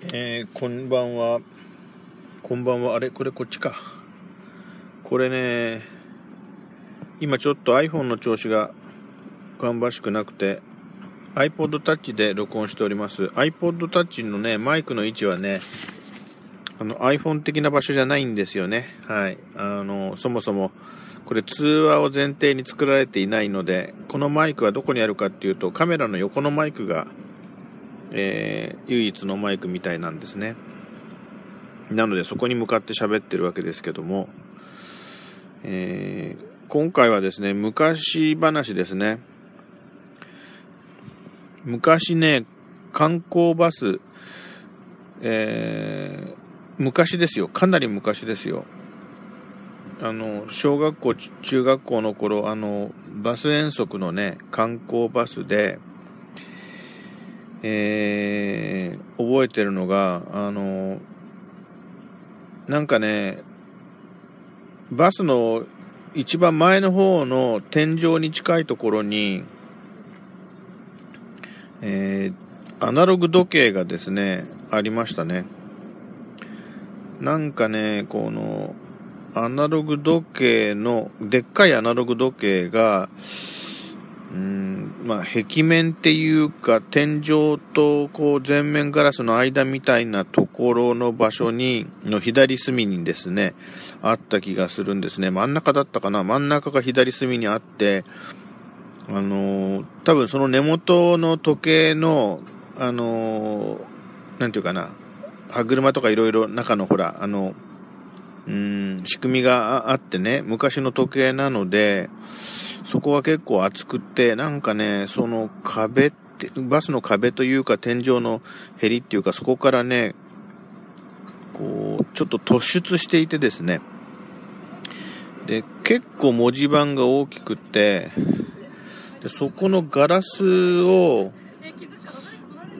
えー、こんばんは。こんばんは。あれ？これこっちか。これね、今ちょっと iPhone の調子が芳しくなくて、iPod Touch で録音しております。iPod Touch のね、マイクの位置はね、あの iPhone 的な場所じゃないんですよね。はい。あの、そもそも、これ通話を前提に作られていないので、このマイクはどこにあるかっていうと、カメラの横のマイクがえー、唯一のマイクみたいなんですね。なのでそこに向かって喋ってるわけですけども、えー、今回はですね、昔話ですね。昔ね、観光バス、えー、昔ですよ。かなり昔ですよ。あの、小学校、中学校の頃、あの、バス遠足のね、観光バスで、えー、覚えてるのが、あの、なんかね、バスの一番前の方の天井に近いところに、えー、アナログ時計がですね、ありましたね。なんかね、この、アナログ時計の、でっかいアナログ時計が、まあ、壁面っていうか、天井とこう全面ガラスの間みたいなところの場所に、の左隅にですね、あった気がするんですね。真ん中だったかな？真ん中が左隅にあって、あのー、多分その根元の時計の、あのー、なんていうかな、歯車とかいろいろ中のほら、あの、うん、仕組みがあってね、昔の時計なので、そこは結構厚くって、なんかね、その壁って、バスの壁というか天井のへりっていうか、そこからね、こう、ちょっと突出していてですね、で、結構文字盤が大きくて、でそこのガラスを、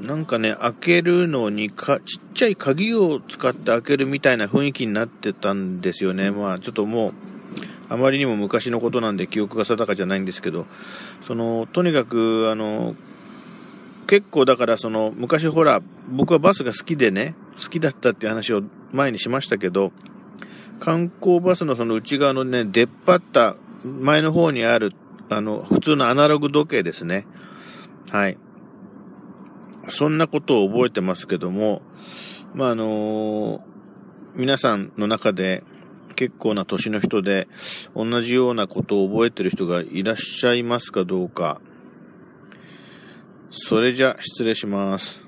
なんかね、開けるのにか、ちっちゃい鍵を使って開けるみたいな雰囲気になってたんですよね。まあ、ちょっともう、あまりにも昔のことなんで記憶が定かじゃないんですけど、その、とにかく、あの、結構だからその、昔ほら、僕はバスが好きでね、好きだったっていう話を前にしましたけど、観光バスのその内側のね、出っ張った前の方にある、あの、普通のアナログ時計ですね。はい。そんなことを覚えてますけども、まあ、あの皆さんの中で結構な年の人で同じようなことを覚えてる人がいらっしゃいますかどうか。それじゃ失礼します。